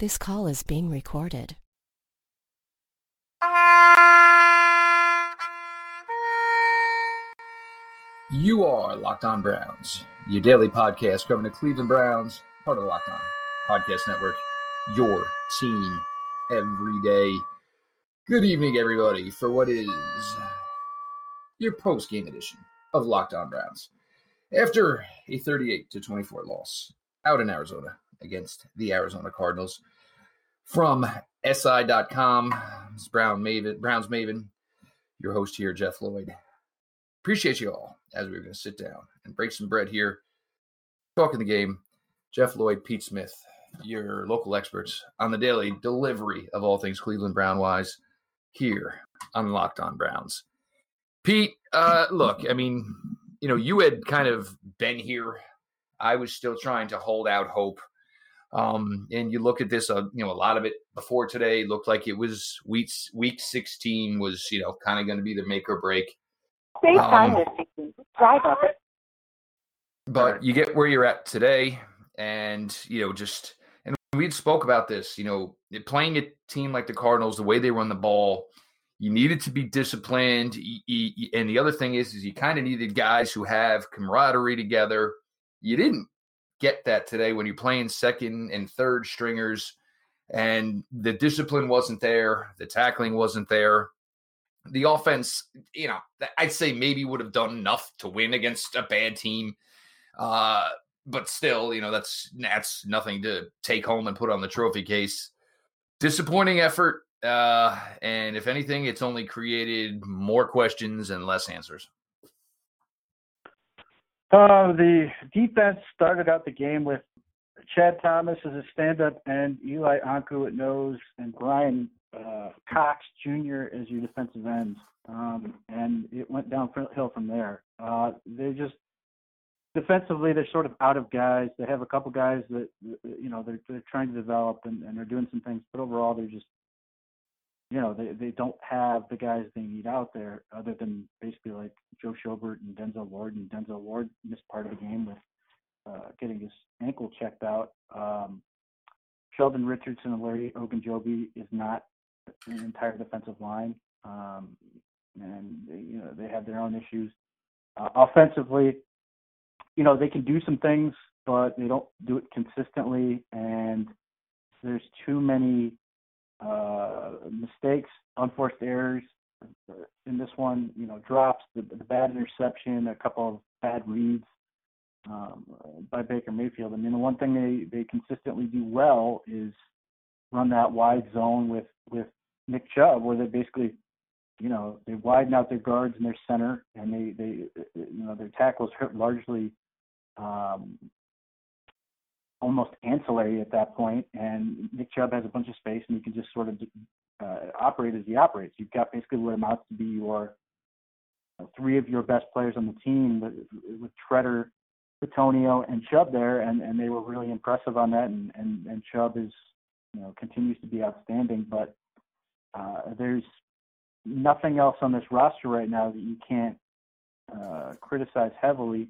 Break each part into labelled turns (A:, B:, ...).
A: This call is being recorded.
B: You are Locked On Browns, your daily podcast covering the Cleveland Browns, part of the Locked On Podcast Network, your team every day. Good evening, everybody, for what is your post game edition of Locked On Browns. After a 38 to 24 loss out in Arizona against the Arizona Cardinals, from SI.com, it's Brown Maven, Browns Maven, your host here, Jeff Lloyd. Appreciate you all as we're going to sit down and break some bread here, talking the game. Jeff Lloyd, Pete Smith, your local experts on the daily delivery of all things Cleveland Brown wise here on Locked On Browns. Pete, uh, look, I mean, you know, you had kind of been here. I was still trying to hold out hope. Um, and you look at this, uh, you know, a lot of it before today looked like it was week week 16 was, you know, kind of going to be the make or break.
C: Um, this drive up.
B: But you get where you're at today, and you know, just and we spoke about this. You know, playing a team like the Cardinals, the way they run the ball, you needed to be disciplined. And the other thing is, is you kind of needed guys who have camaraderie together. You didn't get that today when you're playing second and third stringers, and the discipline wasn't there, the tackling wasn't there the offense, you know, I'd say maybe would have done enough to win against a bad team. Uh, but still, you know, that's that's nothing to take home and put on the trophy case. Disappointing effort. Uh, and if anything, it's only created more questions and less answers.
D: Uh, the defense started out the game with Chad Thomas as a stand-up and Eli Ankou at nose and Brian uh, Cox Jr. as your defensive ends, um, and it went downhill from there. Uh, they're just defensively, they're sort of out of guys. They have a couple guys that you know they're they're trying to develop and, and they're doing some things, but overall, they're just you know they they don't have the guys they need out there other than basically like Joe Schobert and Denzel Ward, and Denzel Ward missed part of the game with uh, getting his ankle checked out. Um, Sheldon Richardson and Larry Ogunjobi is not the entire defensive line, um, and they, you know they have their own issues. Uh, offensively, you know they can do some things, but they don't do it consistently, and there's too many uh, mistakes, unforced errors. In this one, you know, drops, the, the bad interception, a couple of bad reads um, by Baker Mayfield. I mean, the one thing they they consistently do well is run that wide zone with with Nick Chubb, where they basically, you know, they widen out their guards and their center, and they they you know their tackles hurt largely um, almost ancillary at that point, and Nick Chubb has a bunch of space, and he can just sort of uh, operate as he operates. You've got basically what amounts to be your uh, three of your best players on the team with, with Tretter, Bitonio, and Chubb there, and, and they were really impressive on that. And, and, and Chubb is, you know, continues to be outstanding. But uh, there's nothing else on this roster right now that you can't uh, criticize heavily.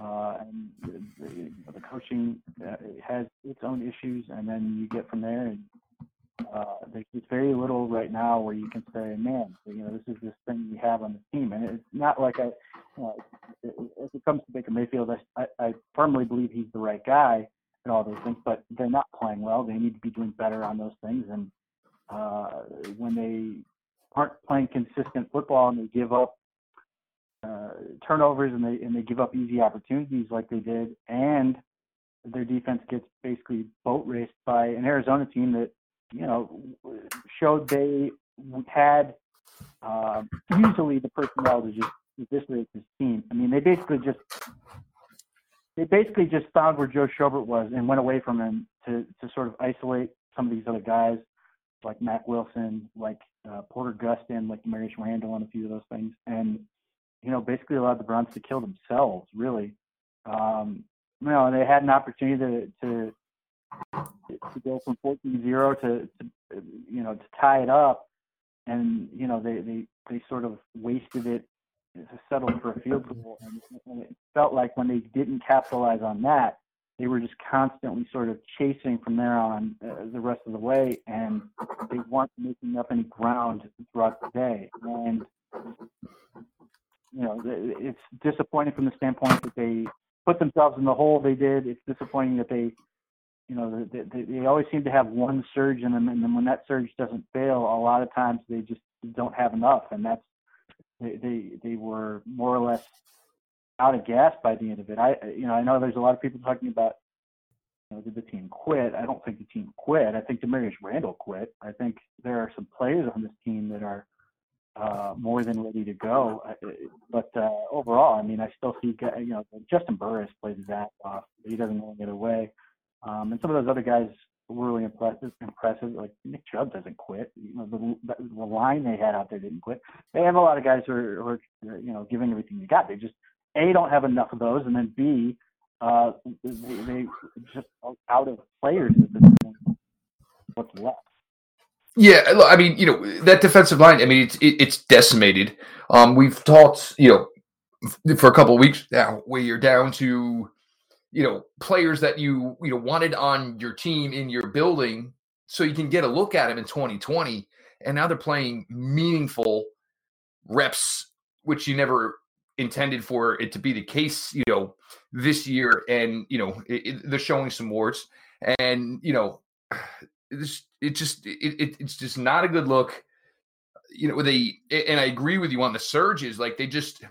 D: Uh, and the, the coaching uh, has its own issues, and then you get from there. And, uh, there's very little right now where you can say, "Man, you know, this is this thing we have on the team," and it's not like I, you know, as it comes to Baker Mayfield, I, I firmly believe he's the right guy and all those things, but they're not playing well. They need to be doing better on those things, and uh, when they aren't playing consistent football and they give up uh, turnovers and they and they give up easy opportunities like they did, and their defense gets basically boat raced by an Arizona team that you know showed they had uh, usually the personnel to just eviscerate this team. I mean, they basically just they basically just found where Joe Schobert was and went away from him to to sort of isolate some of these other guys like Mack Wilson, like uh, Porter Gustin, like Marius Randall, and a few of those things, and you know basically allowed the Browns to kill themselves. Really, um, you know, they had an opportunity to to to go from 14-0 to, to you know to tie it up, and you know they they they sort of wasted it to settle for a field goal, and, and it felt like when they didn't capitalize on that, they were just constantly sort of chasing from there on uh, the rest of the way, and they weren't making up any ground throughout the day. And you know, it's disappointing from the standpoint that they put themselves in the hole they did. It's disappointing that they, you know, they, they, they always seem to have one surge in them, and then when that surge doesn't fail, a lot of times they just don't have enough, and that's they they, they were more or less out of gas by the end of it. I you know I know there's a lot of people talking about you know, did the team quit? I don't think the team quit. I think Damarious Randall quit. I think there are some players on this team that are uh, more than ready to go. But uh, overall, I mean, I still see you know Juston Burris plays that off. He doesn't to get away. Um, and some of those other guys were really impressive. Impressive, like Nick Chubb doesn't quit. You know, the, the line they had out there didn't quit. They have a lot of guys who are, who are you know giving everything they got. They just a don't have enough of those, and then b uh, they, they just out of players at this point. What's left?
B: Yeah, I mean, you know, that defensive line. I mean, it's it, it's decimated. Um, we've talked, you know, for a couple weeks now, where you're down to, you know, players that you you know wanted on your team in your building, so you can get a look at them in 2020, and now they're playing meaningful reps, which you never intended for it to be the case, you know, this year. And, you know, it, it, they're showing some warts. And, you know, it just, it, it's just not a good look. You know, they, and I agree with you on the surges. Like they just,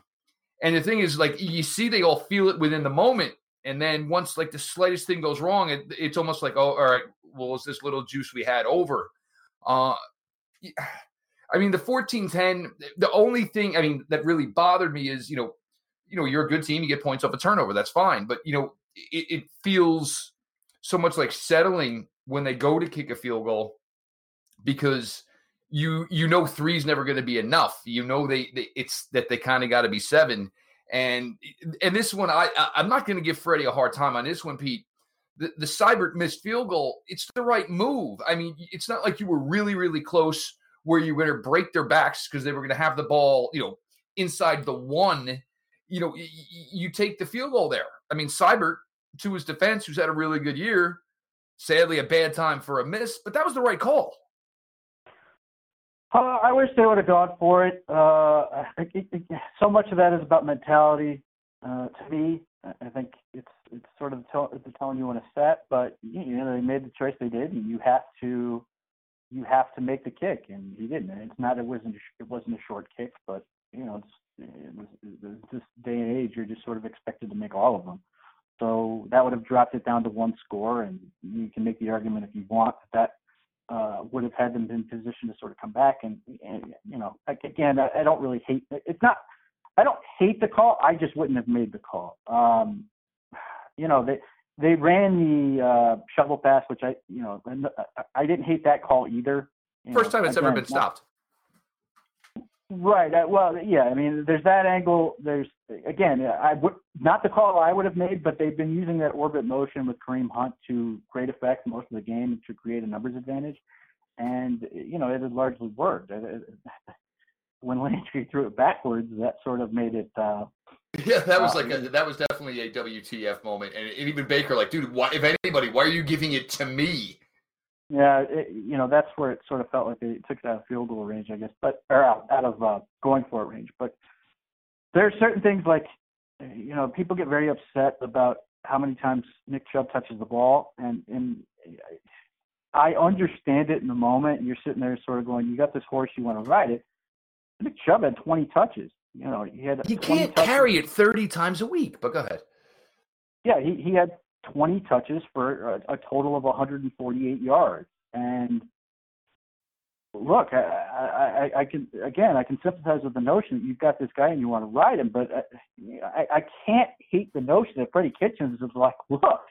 B: and the thing is, like, you see, they all feel it within the moment. And then once, like, the slightest thing goes wrong, it, it's almost like, oh, all right, well, is this little juice we had over. Uh, I mean, the 14-10, the only thing I mean that really bothered me is, you know, you know, you're a good team, you get points off a turnover, that's fine. But you know, it, it feels so much like settling when they go to kick a field goal because you you know three's never going to be enough. You know they, they it's that they kind of got to be seven. And and this one, I, I am not going to give Freddie a hard time on this one, Pete. The the Seibert missed field goal, it's the right move. I mean, it's not like you were really really close where you were going to break their backs because they were going to have the ball, you know, inside the one, you know, y- you take the field goal there. I mean, Seibert, to his defense, who's had a really good year, sadly a bad time for a miss, but that was the right call.
D: Uh, I wish they would have gone for it. Uh. So much of that is about mentality. Uh, to me, I think it's it's sort of the tone you want to set, but you know they made the choice they did, and you have to you have to make the kick, and he didn't. And it's not it wasn't a, it wasn't a short kick, but you know it's it was, it was this day and age you're just sort of expected to make all of them. So that would have dropped it down to one score, and you can make the argument if you want that that uh, would have had them in position to sort of come back. And, and you know, like, again, I, I don't really hate. It's not. I don't hate the call. I just wouldn't have made the call. Um, you know, they they ran the uh, shovel pass, which I, you know, I didn't hate that call either.
B: You First know, time it's again, ever been stopped.
D: Right. Uh, well, yeah. I mean, there's that angle. There's again, I would not the call I would have made, but they've been using that orbit motion with Kareem Hunt to great effect most of the game to create a numbers advantage, and you know it had largely worked. When Landry threw it backwards, that sort of made it uh,
B: Yeah, that was like a, that was definitely a WTF moment, and, even Baker, like, dude, why? If anybody, why are you giving it to me?
D: Yeah, it, you know that's where it sort of felt like they took it out of field goal range, I guess, but or out, out of uh, going for it range. But there are certain things like, you know, people get very upset about how many times Nick Chubb touches the ball, and and I understand it in the moment. And you're sitting there sort of going, you got this horse, you want to ride it. Nick Chubb had 20 touches. You know, he had.
B: You can't touches. carry it thirty times a week. But go ahead.
D: Yeah, he he had twenty touches for a, a total of 148 yards, and look, I, I, I can again, I can sympathize with the notion that you've got this guy and you want to ride him, but uh, I, I can't hate the notion that Freddie Kitchens is like, look,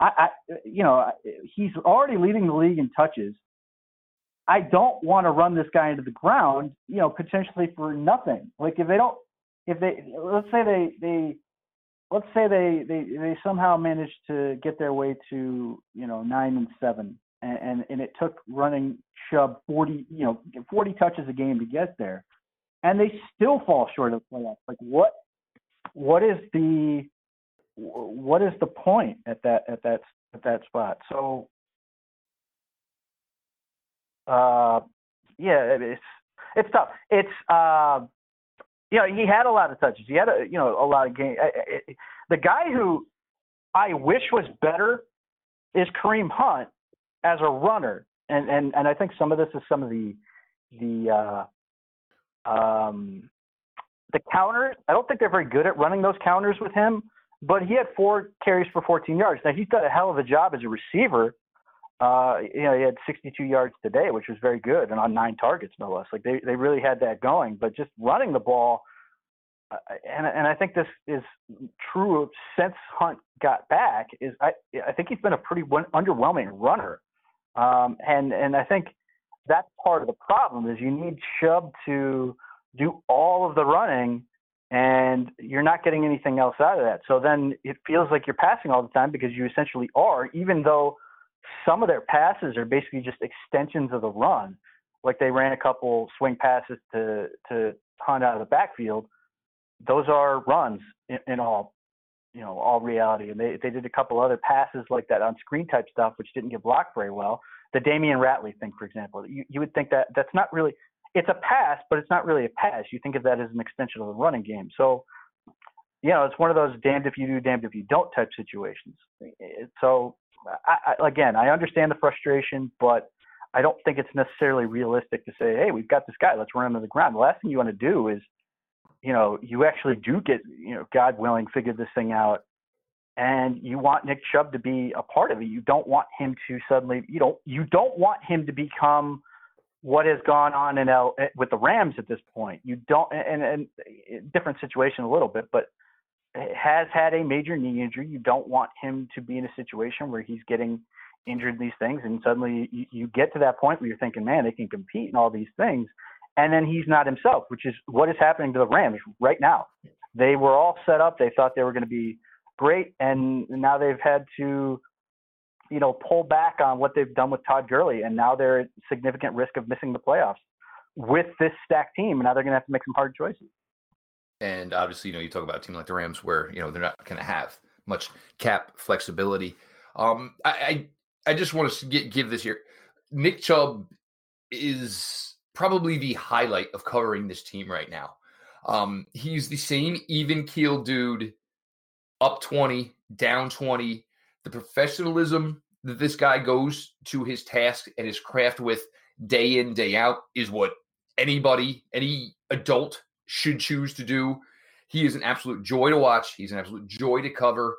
D: I, I, you know, he's already leading the league in touches. I don't want to run this guy into the ground, you know, potentially for nothing. Like if they don't, if they, let's say they, they, let's say they, they, they somehow managed to get their way to, you know, nine and seven, and, and, and it took running Chubb 40, you know, 40 touches a game to get there, and they still fall short of the playoffs. Like what, what is the, what is the point at that at that at that spot? So, uh, yeah, it's it's tough. It's uh, you know he had a lot of touches. He had a you know a lot of game. The guy who I wish was better is Kareem Hunt as a runner, and and and I think some of this is some of the the uh, um, the counters. I don't think they're very good at running those counters with him, but he had four carries for 14 yards. Now he's done a hell of a job as a receiver. Uh, you know, he had 62 yards today, which was very good, and on nine targets, no less. Like they they really had that going. But just running the ball, uh, and and I think this is true since Hunt got back. Is I I think he's been a pretty underwhelming runner, um, and and I think that's part of the problem is you need Chubb to do all of the running and you're not getting anything else out of that. So then it feels like you're passing all the time because you essentially are, even though some of their passes are basically just extensions of the run. Like they ran a couple swing passes to to Hunt out of the backfield. Those are runs in, in all, you know, all reality. And they they did a couple other passes like that on screen type stuff, which didn't get blocked very well. The Damion Ratley thing, for example, you you would think that that's not really it's a pass, but it's not really a pass. You think of that as an extension of the running game. So, you know, it's one of those damned if you do, damned if you don't type situations. So, I, I, again, I understand the frustration, but I don't think it's necessarily realistic to say, hey, we've got this guy, let's run him to the ground. The last thing you want to do is, you know, you actually do get, you know, God willing, figure this thing out. And you want Nick Chubb to be a part of it. You don't want him to suddenly, you don't, you don't want him to become – what has gone on in L eh, with the Rams at this point. You don't, and, and different situation a little bit, but has had a major knee injury. You don't want him to be in a situation where he's getting injured in these things, and suddenly you, you get to that point where you're thinking, man, they can compete and all these things, and then he's not himself, which is what is happening to the Rams right now. They were all set up. They thought they were going to be great, and now they've had to you know, pull back on what they've done with Todd Gurley, and now they're at significant risk of missing the playoffs with this stacked team. And now they're going to have to make some hard choices.
B: And obviously, you know, you talk about a team like the Rams, where you know they're not going to have much cap flexibility. Um, I, I, I just want to get, give this here. Nick Chubb is probably the highlight of covering this team right now. Um, he's the same even keel dude, up twenty, down twenty the professionalism that this guy goes to his task and his craft with day in, day out is what anybody, any adult should choose to do. He is an absolute joy to watch. He's an absolute joy to cover.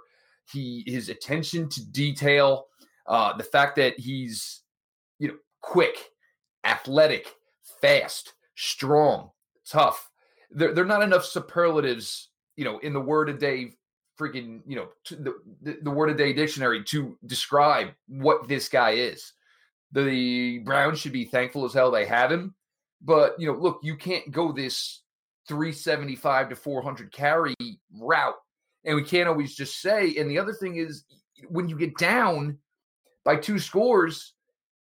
B: He his attention to detail, uh, the fact that he's you know quick, athletic, fast, strong, tough. There, there are not enough superlatives, you know, in the word a day freaking you know the, the, the word of day dictionary to describe what this guy is the browns should be thankful as hell they have him but you know look you can't go this 375 to 400 carry route and we can't always just say and the other thing is when you get down by two scores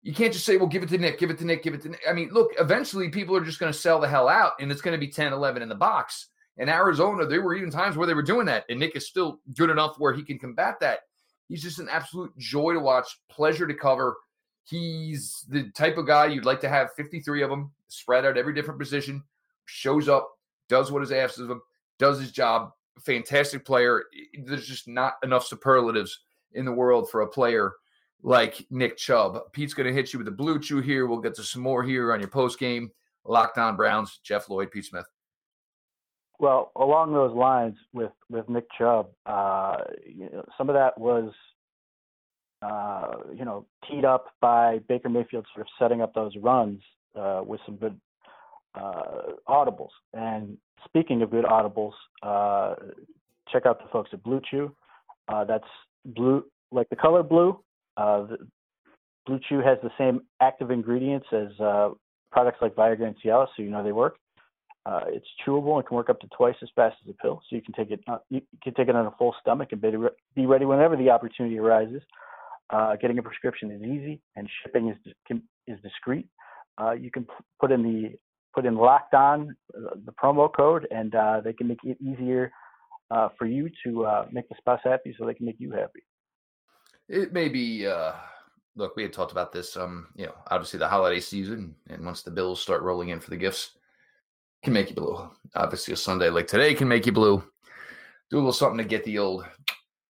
B: you can't just say well give it to nick give it to nick give it to nick i mean look eventually people are just going to sell the hell out and it's going to be 10 11 in the box in Arizona, there were even times where they were doing that, and Nick is still good enough where he can combat that. He's just an absolute joy to watch, pleasure to cover. He's the type of guy you'd like to have 53 of them spread out every different position, shows up, does what is asked of him, does his job. Fantastic player. There's just not enough superlatives in the world for a player like Nick Chubb. Pete's going to hit you with a blue chew here. We'll get to some more here on your post game. Locked on Browns, Jeff Lloyd, Pete Smith.
D: Well, along those lines with with Nick Chubb, uh, you know, some of that was, uh, you know, teed up by Baker Mayfield, sort of setting up those runs uh, with some good uh, audibles. And speaking of good audibles, uh, check out the folks at Blue Chew. Uh, that's blue, like the color blue. The, blue Chew has the same active ingredients as products like Viagra and Cialis, so you know they work. Uh, it's chewable and can work up to twice as fast as a pill, so you can take it. Uh, you can take it on a full stomach and be ready whenever the opportunity arises. Uh, getting a prescription is easy, and shipping is is discreet. Uh, you can put in the put in locked on uh, the promo code, and uh, they can make it easier uh, for you to uh, make the spouse happy so they can make you happy.
B: It may be. Uh, look, we had talked about this. Um, you know, obviously the holiday season, and once the bills start rolling in for the gifts, can make you blue. Obviously, a Sunday like today can make you blue. Do a little something to get the old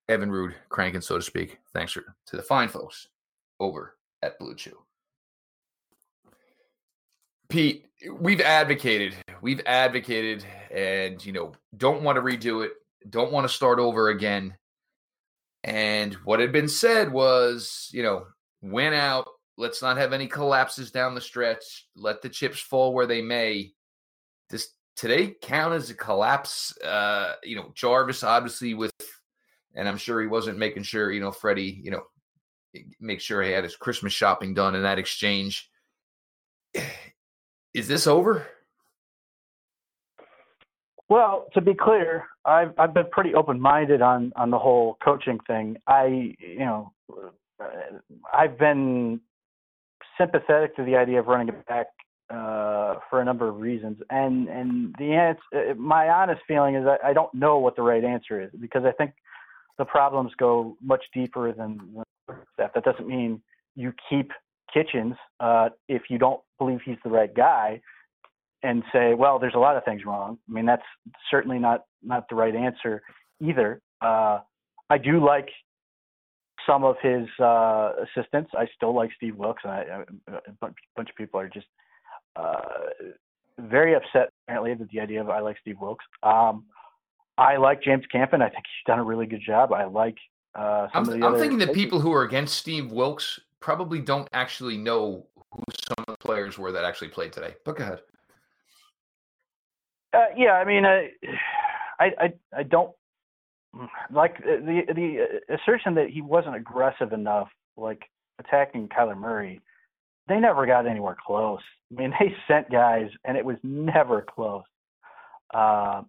B: Evinrude cranking, so to speak. Thanks for, to the fine folks over at Blue Chew. Pete, we've advocated, we've advocated, and you know, don't want to redo it, don't want to start over again. And what had been said was, you know, win out. Let's not have any collapses down the stretch. Let the chips fall where they may. Does today count as a collapse? Uh, you know, Jarvis obviously with, and I'm sure he wasn't making sure, you know, Freddie, you know, make sure he had his Christmas shopping done in that exchange is this over?
D: Well, to be clear, I've I've been pretty open-minded on on the whole coaching thing. I, you know, I've been sympathetic to the idea of running it back uh, for a number of reasons, and and the answer, my honest feeling is I, I don't know what the right answer is because I think the problems go much deeper than that. That doesn't mean you keep Kitchens uh, if you don't believe he's the right guy and say, well, there's a lot of things wrong. I mean, that's certainly not not the right answer either. Uh, I do like some of his uh, assistants. I still like Steve Wilks. And I, I, a bunch of people are just uh, very upset apparently with the idea of I like Steve Wilks. Um, I like James Campen. I think he's done a really good job. I like uh,
B: I'm,
D: I'm
B: thinking that people who are against Steve Wilks probably don't actually know who some of the players were that actually played today. But go ahead.
D: Uh, yeah, I mean, I, I, I don't like the the assertion that he wasn't aggressive enough, like attacking Kyler Murray. They never got anywhere close. I mean, they sent guys, and it was never close. Uh,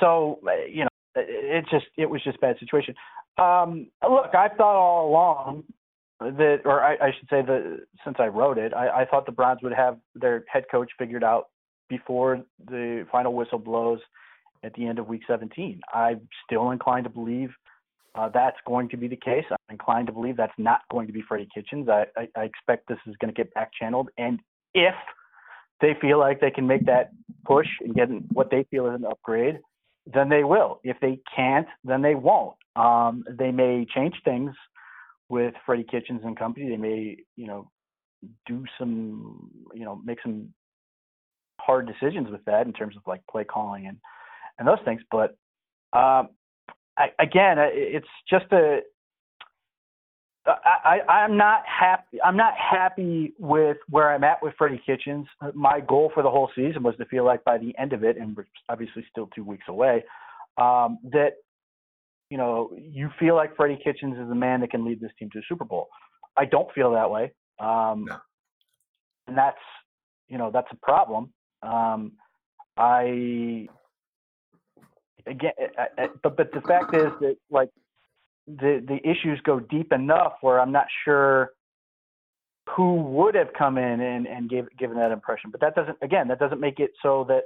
D: so you know, it just it was just bad situation. Um, look, I've thought all along that, or I, I should say that since I wrote it, I, I thought the Browns would have their head coach figured out before the final whistle blows at the end of Week 17. I'm still inclined to believe uh, that's going to be the case. I'm inclined to believe that's not going to be Freddie Kitchens. I, I, I expect this is going to get back channeled, and if they feel like they can make that push and get what they feel is an upgrade, then they will. If they can't, then they won't. Um, they may change things with Freddie Kitchens and company. They may, you know, do some, you know, make some hard decisions with that in terms of like play calling and and those things. But um, I, again, it's just a. I, I, I'm not happy. I'm not happy with where I'm at with Freddie Kitchens. My goal for the whole season was to feel like by the end of it, and we're obviously still two weeks away, um, that you know, you feel like Freddie Kitchens is the man that can lead this team to a Super Bowl. I don't feel that way. Um, no. And that's, you know, that's a problem. Um, I, again, I, I, but, but the fact is that, like, the, the issues go deep enough where I'm not sure who would have come in and, and gave, given that impression. But that doesn't, again, that doesn't make it so that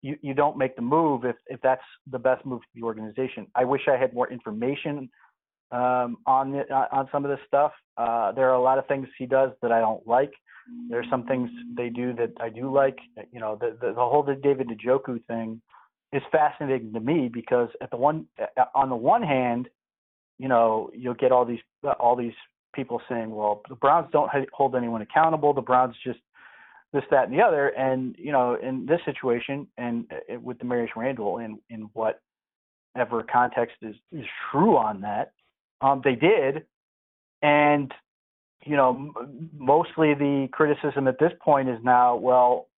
D: you, you don't make the move if, if that's the best move for the organization. I wish I had more information um, on the, on some of this stuff. Uh, there are a lot of things he does that I don't like. There are some things they do that I do like. You know, the the, the whole David Njoku thing is fascinating to me because at the one on the one hand, you know, you'll get all these all these people saying, well, the Browns don't hold anyone accountable. The Browns just this, that, and the other. And you know, in this situation, and uh, with Damarious Randall, in in whatever context is is true on that, um, they did, and you know, mostly the criticism at this point is now, well,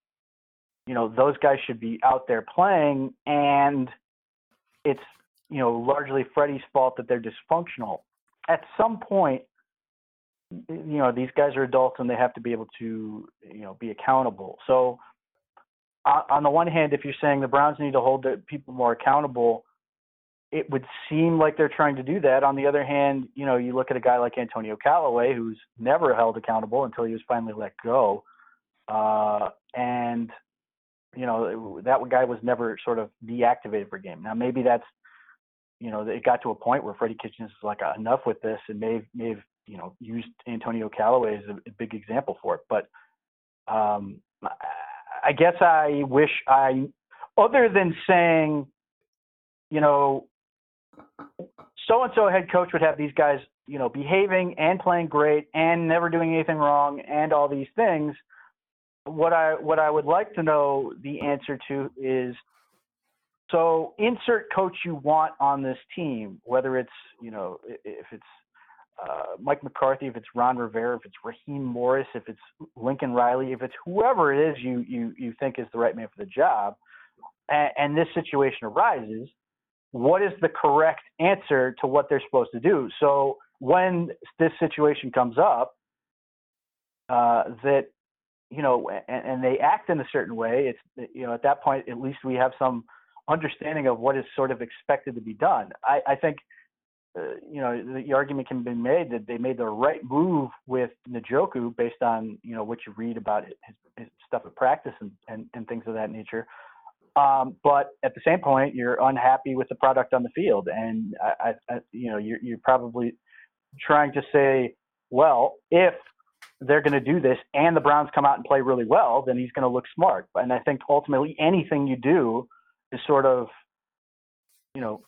D: you know, those guys should be out there playing, and it's you know largely Freddie's fault that they're dysfunctional. At some point, you know these guys are adults and they have to be able to you know be accountable so on the one hand if you're saying the browns need to hold the people more accountable it would seem like they're trying to do that on the other hand you know you look at a guy like antonio callaway who's never held accountable until he was finally let go uh, and you know, that guy was never sort of deactivated for a game. Now maybe that's, you know, it got to a point where Freddie Kitchens is like enough with this, and may have, may have you know used Antonio Callaway as a, big example for it. But um, I guess I wish I, other than saying, you know, so and so head coach would have these guys, you know, behaving and playing great and never doing anything wrong and all these things. What I what I would like to know the answer to is so insert coach you want on this team, whether it's you know if it's uh, Mike McCarthy, if it's Ron Rivera, if it's Raheem Morris, if it's Lincoln Riley, if it's whoever it is you you you think is the right man for the job, and, and this situation arises, what is the correct answer to what they're supposed to do? So when this situation comes up, uh, that you know, and, and they act in a certain way, it's you know at that point at least we have some understanding of what is sort of expected to be done. I, I think uh, you know, the argument can be made that they made the right move with Njoku based on, you know, what you read about his, his stuff at practice and, and, and things of that nature. Um, but at the same point, you're unhappy with the product on the field, and I, I, you know, you're, you're probably trying to say, well, if they're going to do this and the Browns come out and play really well, then he's going to look smart. And I think ultimately anything you do is sort of, you know,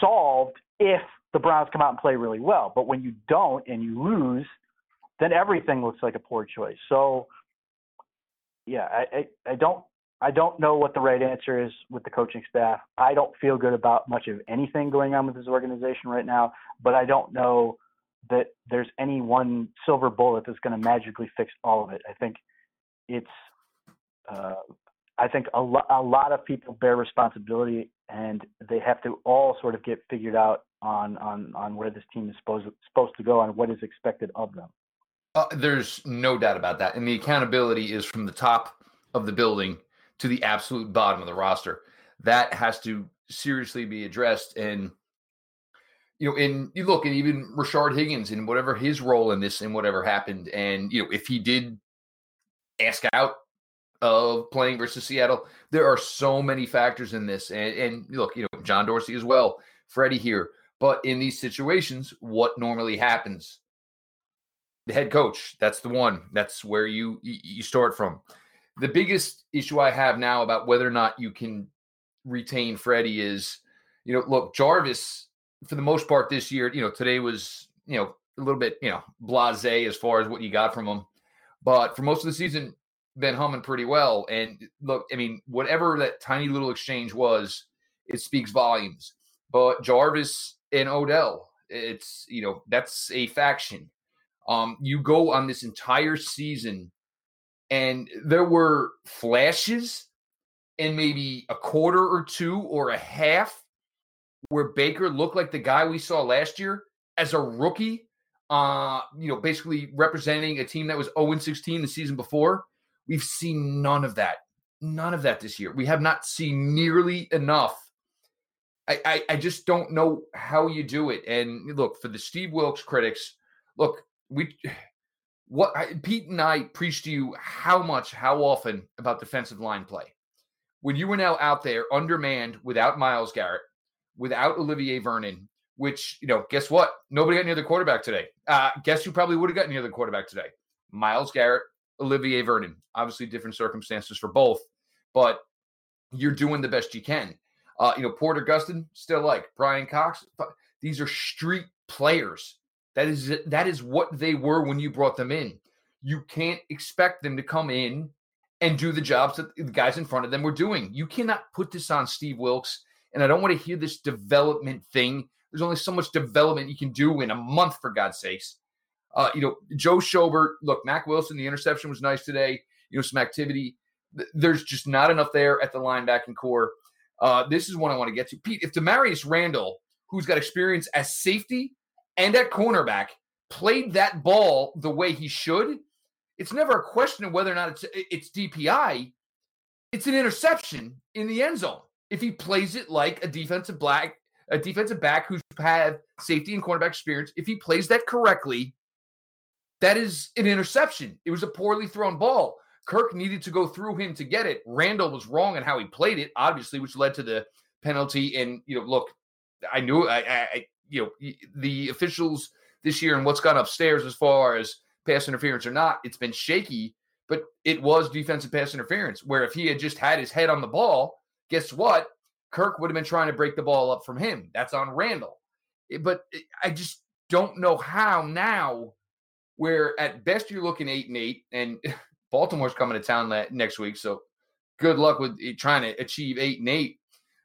D: solved if the Browns come out and play really well. But when you don't and you lose, then everything looks like a poor choice. So, yeah, I, I, I don't I don't know what the right answer is with the coaching staff. I don't feel good about much of anything going on with this organization right now, but I don't know that there's any one silver bullet that's going to magically fix all of it. I think it's uh, I think a, lo- a lot of people bear responsibility and they have to all sort of get figured out on on on where this team is supposed supposed to go and what is expected of them.
B: Uh, there's no doubt about that, and the accountability is from the top of the building to the absolute bottom of the roster. That has to seriously be addressed, and you know, and you look at even Rashard Higgins and whatever his role in this and whatever happened, and you know, if he did ask out of playing versus Seattle, there are so many factors in this, and, and look, you know, John Dorsey as well, Freddie here but in these situations, what normally happens? The head coach, that's the one. That's where you you start from. The biggest issue I have now about whether or not you can retain Freddie is, you know, look, Jarvis, for the most part this year, you know, today was, you know, a little bit, you know, blase as far as what you got from him. But for most of the season, been humming pretty well. And look, I mean, whatever that tiny little exchange was, it speaks volumes. But Jarvis and Odell. It's you know that's a faction. Um, you go on this entire season, and there were flashes, and maybe a quarter or two or a half, where Baker looked like the guy we saw last year as a rookie. Uh, you know, basically representing a team that was 0 16 the season before. We've seen none of that. None of that this year. We have not seen nearly enough I, I, I just don't know how you do it. And look, for the Steve Wilks critics, look, we what I, Pete and I preached to you how much, how often about defensive line play. When you were now out there undermanned without Myles Garrett, without Olivier Vernon, which, you know, guess what? Nobody got near the quarterback today. Uh, guess who probably would have gotten near the quarterback today? Myles Garrett, Olivier Vernon. Obviously, different circumstances for both, but you're doing the best you can. Uh, you know, Porter Gustin, still like Brian Cox. These are street players. That is that is what they were when you brought them in. You can't expect them to come in and do the jobs that the guys in front of them were doing. You cannot put this on Steve Wilks. And I don't want to hear this development thing. There's only so much development you can do in a month, for God's sakes. Uh, you know, Joe Schobert, look, Mack Wilson, the interception was nice today. You know, some activity. There's just not enough there at the linebacking corps. Uh, this is one I want to get to. Pete, if Damarious Randall, who's got experience as safety and at cornerback, played that ball the way he should, it's never a question of whether or not it's it's DPI. It's an interception in the end zone. If he plays it like a defensive black, a defensive back who's had safety and cornerback experience, if he plays that correctly, that is an interception. It was a poorly thrown ball. Kirk needed to go through him to get it. Randall was wrong in how he played it, obviously, which led to the penalty. And you know, look, I knew I, I you know the officials this year and what's gone upstairs as far as pass interference or not, it's been shaky. But it was defensive pass interference. Where if he had just had his head on the ball, guess what? Kirk would have been trying to break the ball up from him. That's on Randall. But eh, I just don't know how now, where at best you're looking eight and eight, and Baltimore's coming to town next week. So good luck with trying to achieve eight and eight.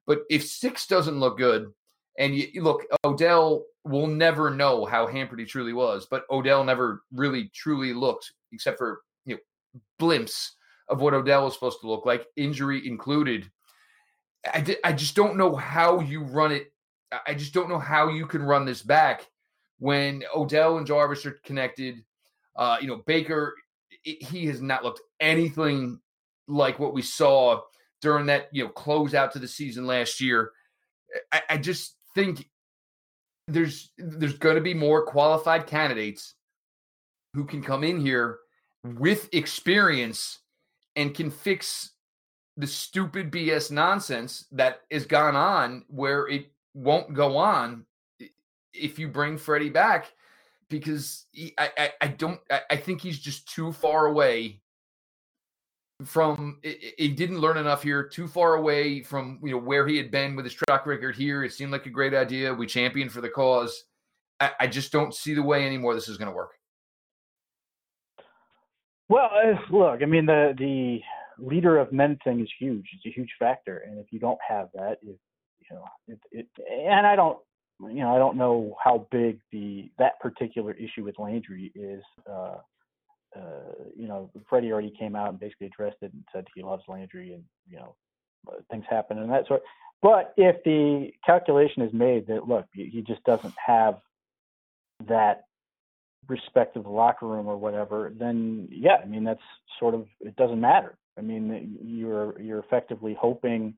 B: But if six doesn't look good, and you, look, Odell will never know how hampered he truly was, but Odell never really truly looked, except for you know blimps of what Odell was supposed to look like, injury included. I, I just don't know how you run it. I just don't know how you can run this back when Odell and Jarvis are connected. Uh, you know, Baker, he has not looked anything like what we saw during that you know close out to the season last year. I, I just think there's there's going to be more qualified candidates who can come in here with experience and can fix the stupid BS nonsense that has gone on where it won't go on if you bring Freddie back because he, I, I, I don't I, I think he's just too far away from he didn't learn enough here too far away from you know where he had been with his track record here. It seemed like a great idea. We championed for the cause. I, I just don't see the way anymore this is going to work.
D: Well uh, look i mean the the leader of men thing is huge. It's a huge factor and if you don't have that if you know it, it and i don't you know i don't know how big the that particular issue with landry is uh uh, you know, Freddie already came out and basically addressed it and said he loves Landry and, you know, uh, things happen and that sort. But if the calculation is made that, look, he just doesn't have that respect of the locker room or whatever, then yeah, I mean, that's sort of, it doesn't matter. I mean, you're, you're effectively hoping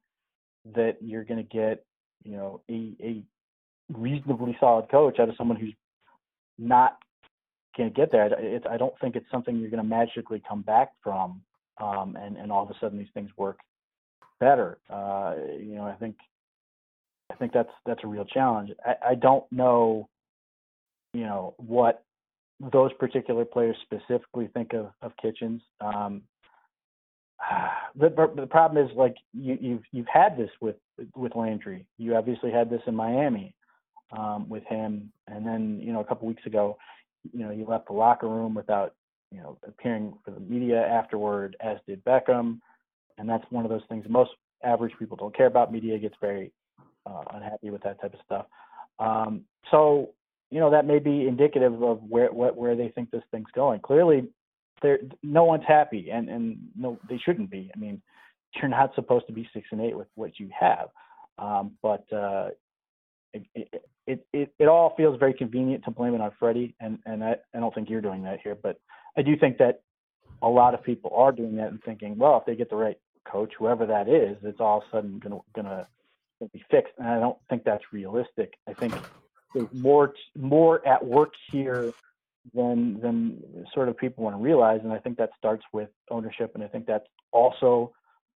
D: that you're going to get, you know, a, a reasonably solid coach out of someone who's not can't get there. It, I don't think it's something you're going to magically come back from, um, and and all of a sudden these things work better. Uh, you know, I think I think that's that's a real challenge. I, I don't know, you know, what those particular players specifically think of of Kitchens. Um, the the problem is like you, you've you've had this with with Landry. You obviously had this in Miami um, with him, and then you know a couple weeks ago you know, he left the locker room without, you know, appearing for the media afterward, as did Beckham. And that's one of those things most average people don't care about. Media gets very uh, unhappy with that type of stuff. Um, so, you know, that may be indicative of where what, where they think this thing's going. Clearly, there no one's happy, and and no, they shouldn't be. I mean, you're not supposed to be six and eight with what you have. Um, but uh, it, it, it, all feels very convenient to blame it on Freddie, and, and I, I don't think you're doing that here, but I do think that a lot of people are doing that and thinking, well, if they get the right coach, whoever that is, it's all of a sudden gonna gonna be fixed. And I don't think that's realistic. I think there's more more at work here than than sort of people want to realize, and I think that starts with ownership, and I think that's also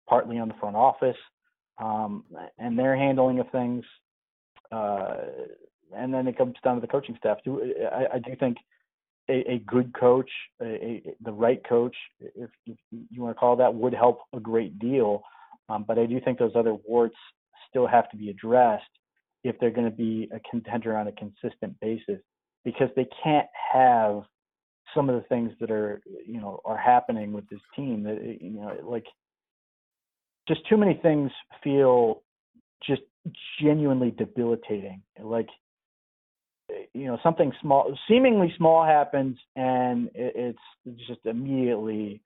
D: partly on the front office um, and their handling of things uh, and then it comes down to the coaching staff too. I, I do think a, a good coach, a, a, the right coach, if, if, you want to call that, would help a great deal. Um, but I do think those other warts still have to be addressed if they're going to be a contender on a consistent basis, because they can't have some of the things that are you know are happening with this team. That you know, like just too many things feel just genuinely debilitating. Like, you know, something small, seemingly small happens, and it's just immediately,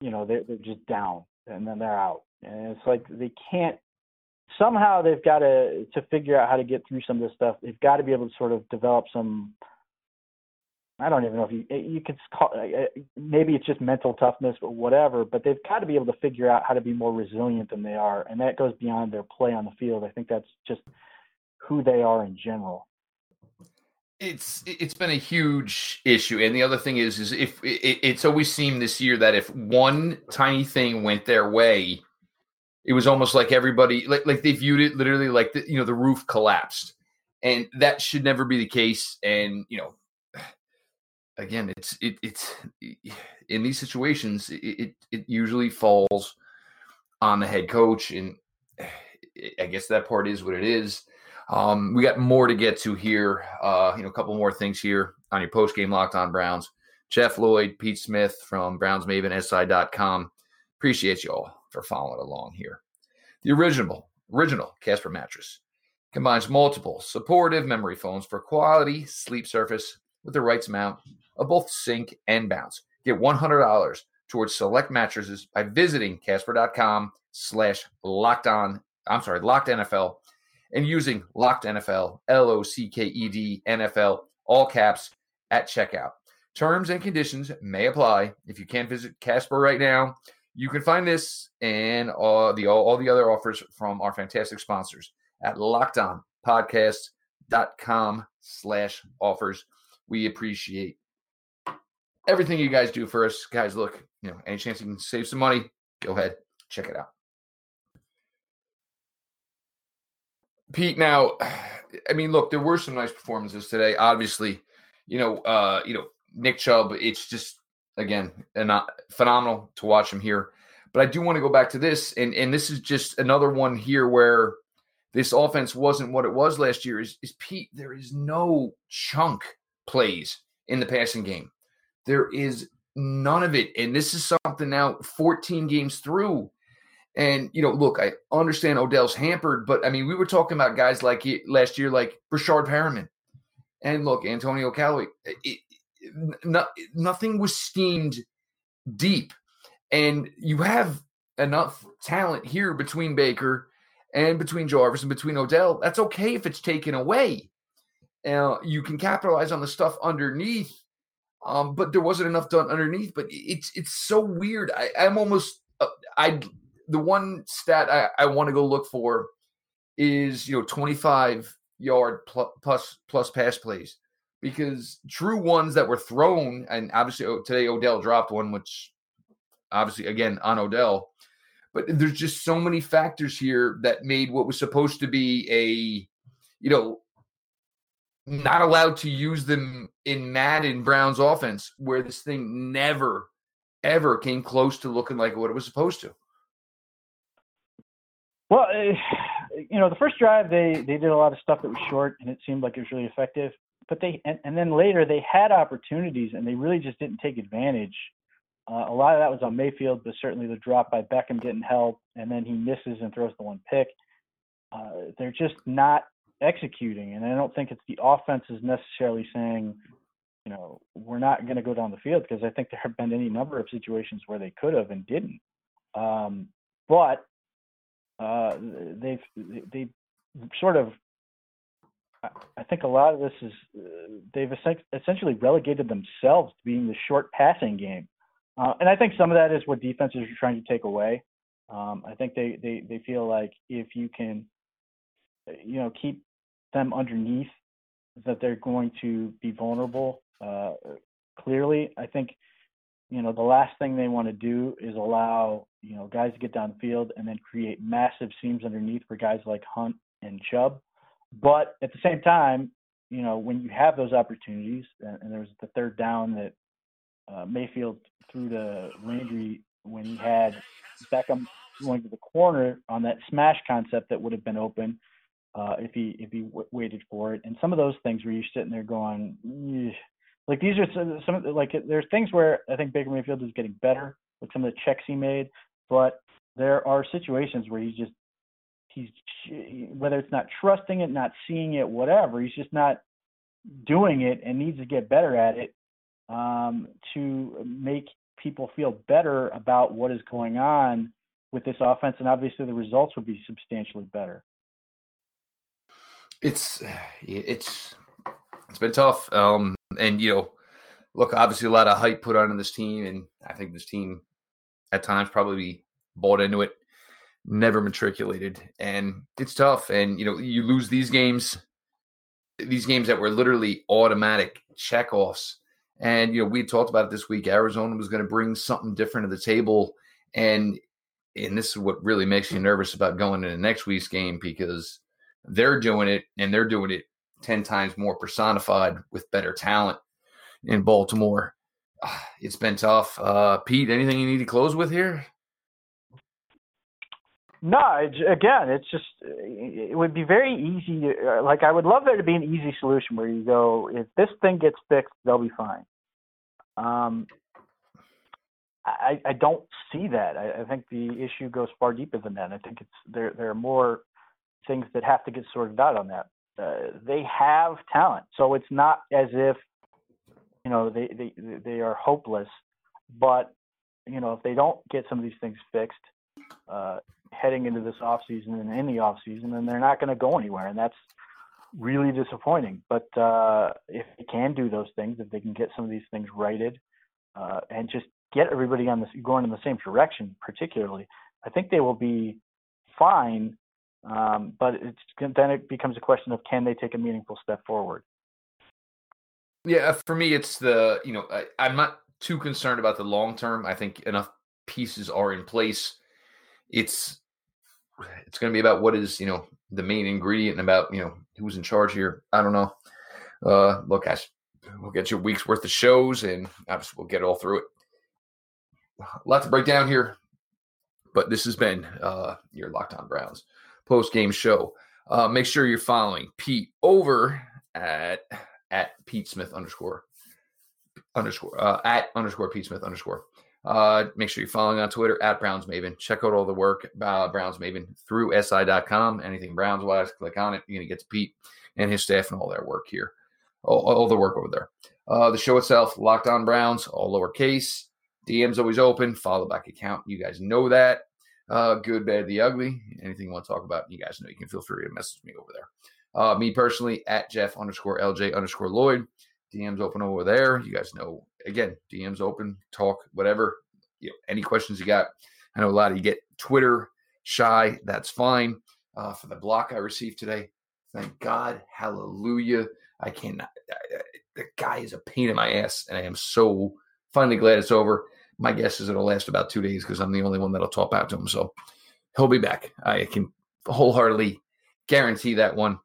D: you know, they're, they're just down, and then they're out, and it's like they can't. Somehow they've got to to figure out how to get through some of this stuff. They've got to be able to sort of develop some I don't even know if you eh, you could call eh, eh, maybe it's just mental toughness or whatever, but they've got to be able to figure out how to be more resilient than they are, and that goes beyond their play on the field. I think that's just who they are in general.
B: it's it's been a huge issue, and the other thing is, is if it, it's always seemed this year that if one tiny thing went their way, it was almost like everybody like like they viewed it literally like the, you know the roof collapsed, and that should never be the case. And you know, again, it's it, it's in these situations, it, it it usually falls on the head coach, and I guess that part is what it is. Um, we got more to get to here. Uh, you know, a couple more things here on your post game locked on Browns. Jeff Lloyd, Pete Smith from BrownsMavenSI.com. Appreciate you all for following along here. The original, original Casper mattress combines multiple supportive memory foams for quality sleep surface with the right amount of both sink and bounce. Get $100 towards select mattresses by visiting Casper.com slash locked on. I'm sorry, locked NFL and using locked NFL, L O C K E D NFL, all caps at checkout. Terms and conditions may apply. If you can't visit Casper right now, you can find this and all the all, all the other offers from our fantastic sponsors at lockedonpodcast.com slash offers. We appreciate everything you guys do for us. Guys, look, you know, any chance you can save some money, go ahead, check it out. Pete, now, I mean, look, there were some nice performances today. Obviously, you know, uh, you know, Nick Chubb, it's just again, not phenomenal to watch him here. But I do want to go back to this, and and this is just another one here where this offense wasn't what it was last year. Is, is Pete? There is no chunk plays in the passing game. There is none of it, and this is something now 14 games through and you know, look, I understand Odell's hampered, but I mean, we were talking about guys like last year, like Breshad Perriman, and look, Antonio Callaway. It, it, nothing was steamed deep, and you have enough talent here between Baker and between Jarvis and between Odell. That's okay if it's taken away. Uh, you can capitalize on the stuff underneath, um, but there wasn't enough done underneath. But it's it's so weird. I, I'm almost uh, I the one stat I, I want to go look for is you know 25 yard plus plus plus pass plays because true ones that were thrown and obviously oh, today Odell dropped one which obviously again on Odell but there's just so many factors here that made what was supposed to be a you know not allowed to use them in Madden Browns offense where this thing never ever came close to looking like what it was supposed to.
D: Well, uh, you know, the first drive they they did a lot of stuff that was short, and it seemed like it was really effective. But they and, and then later they had opportunities, and they really just didn't take advantage. Uh, a lot of that was on Mayfield, but certainly the drop by Beckham didn't help, and then he misses and throws the one pick. Uh, they're just not executing, and I don't think it's the offense is necessarily saying, you know, we're not going to go down the field because I think there have been any number of situations where they could have and didn't. Um, but uh, they've they sort of I think a lot of this is uh, they've essentially relegated themselves to being the short passing game, uh, and I think some of that is what defenses are trying to take away. Um, I think they, they they feel like if you can, you know, keep them underneath, that they're going to be vulnerable. Uh, clearly, I think you know, the last thing they want to do is allow, you know, guys to get downfield and then create massive seams underneath for guys like Hunt and Chubb. But at the same time, you know, when you have those opportunities, and, and the third down that uh, Mayfield threw to Landry when he had Beckham going to the corner on that smash concept that would have been open uh, if he if he w- waited for it. And some of those things where you're sitting there going, like these are some, some of the, like there's things where I think Baker Mayfield is getting better with some of the checks he made, but there are situations where he's just he's whether it's not trusting it, not seeing it, whatever, he's just not doing it and needs to get better at it um, to make people feel better about what is going on with this offense, and obviously the results would be substantially better.
B: It's it's it's been tough. Um, and you know, look, obviously a lot of hype put on this team, and I think this team at times probably bought into it, never matriculated, and it's tough. And you know, you lose these games, these games that were literally automatic checkoffs. And you know, we talked about it this week. Arizona was going to bring something different to the table, and and this is what really makes you nervous about going into next week's game because they're doing it and they're doing it ten times more personified with better talent in Baltimore. It's been tough. Uh, Pete, anything you need to close with here?
D: No, again, it's just it would be very easy. Uh, like I would love there to be an easy solution where you go, if this thing gets fixed, they'll be fine. Um, I, I don't see that. I, I think the issue goes far deeper than that. I think it's there. There are more things that have to get sorted out on that. Uh, they have talent, so it's not as if you know they they they are hopeless. But you know if they don't get some of these things fixed, uh, heading into this off season and in the off season, and they're not going to go anywhere, and that's really disappointing. But uh, if they can do those things, if they can get some of these things righted, uh, and just get everybody on this going in the same direction, particularly, I think they will be fine. Um, but then it becomes a question of can they take a meaningful step forward.
B: Yeah, for me, it's the you know I, I'm not too concerned about the long term. I think enough pieces are in place it's it's going to be about what is you know the main ingredient and about you know who's in charge here. I don't know. Uh, look, guys, we'll get you a week's worth of shows, and obviously we'll get all through it. A lot to break down here, but this has been uh, your Locked On Browns post game show. Uh, make sure you're following Pete over at at Pete Smith underscore underscore uh, at underscore Pete Smith underscore. Uh, make sure you're following on Twitter at Browns Maven. Check out all the work uh, Browns Maven through SI.com. Anything Browns wise, click on it. You're to get to Pete and his staff and all their work here, all, all the work over there. Uh, the show itself, Locked On Browns, all lowercase. DM's always open. Follow back account. You guys know that. Uh, good, bad, the ugly. Anything you want to talk about, you guys know you can feel free to message me over there. Uh, me personally, at Jeff underscore LJ underscore Lloyd. DM's open over there. You guys know again, DM's open, talk, whatever. You know, any questions you got. I know a lot of you get Twitter shy. That's fine. Uh, for the block I received today, thank God, hallelujah. I cannot. I, the guy is a pain in my ass, and I am so finally glad it's over. My guess is it'll last about two days because I'm the only one that'll talk out to him. So he'll be back. I can wholeheartedly guarantee that one.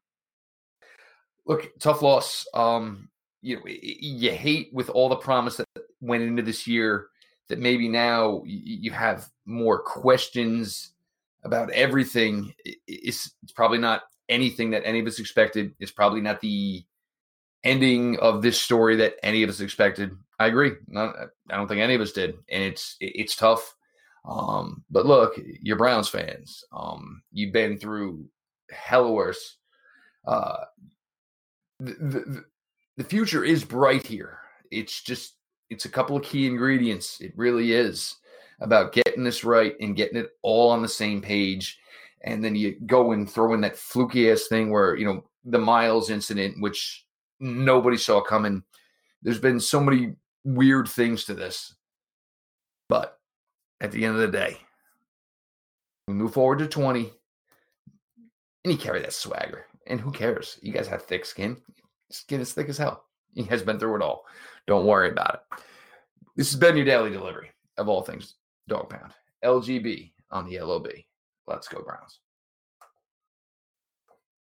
B: Look, tough loss. Um, you know, you hate with all the promise that went into this year that maybe now you have more questions about everything. It's, it's probably not anything that any of us expected. It's probably not the ending of this story that any of us expected. I agree. Not, I don't think any of us did, and it's it's tough. Um, but look, you're Browns fans. Um, you've been through hell worse. Uh, the, the, the future is bright here. It's just it's a couple of key ingredients. It really is about getting this right and getting it all on the same page. And then you go and throw in that fluky ass thing where, you know, the Myles incident, which nobody saw coming. There's been so many weird things to this. But at the end of the day, we move forward to 20 and you carry that swagger. And who cares? You guys have thick skin skin is thick as hell. He has been through it all. Don't worry about it. This has been your daily delivery of all things dog pound. LGB on the LOB. Let's go, Browns.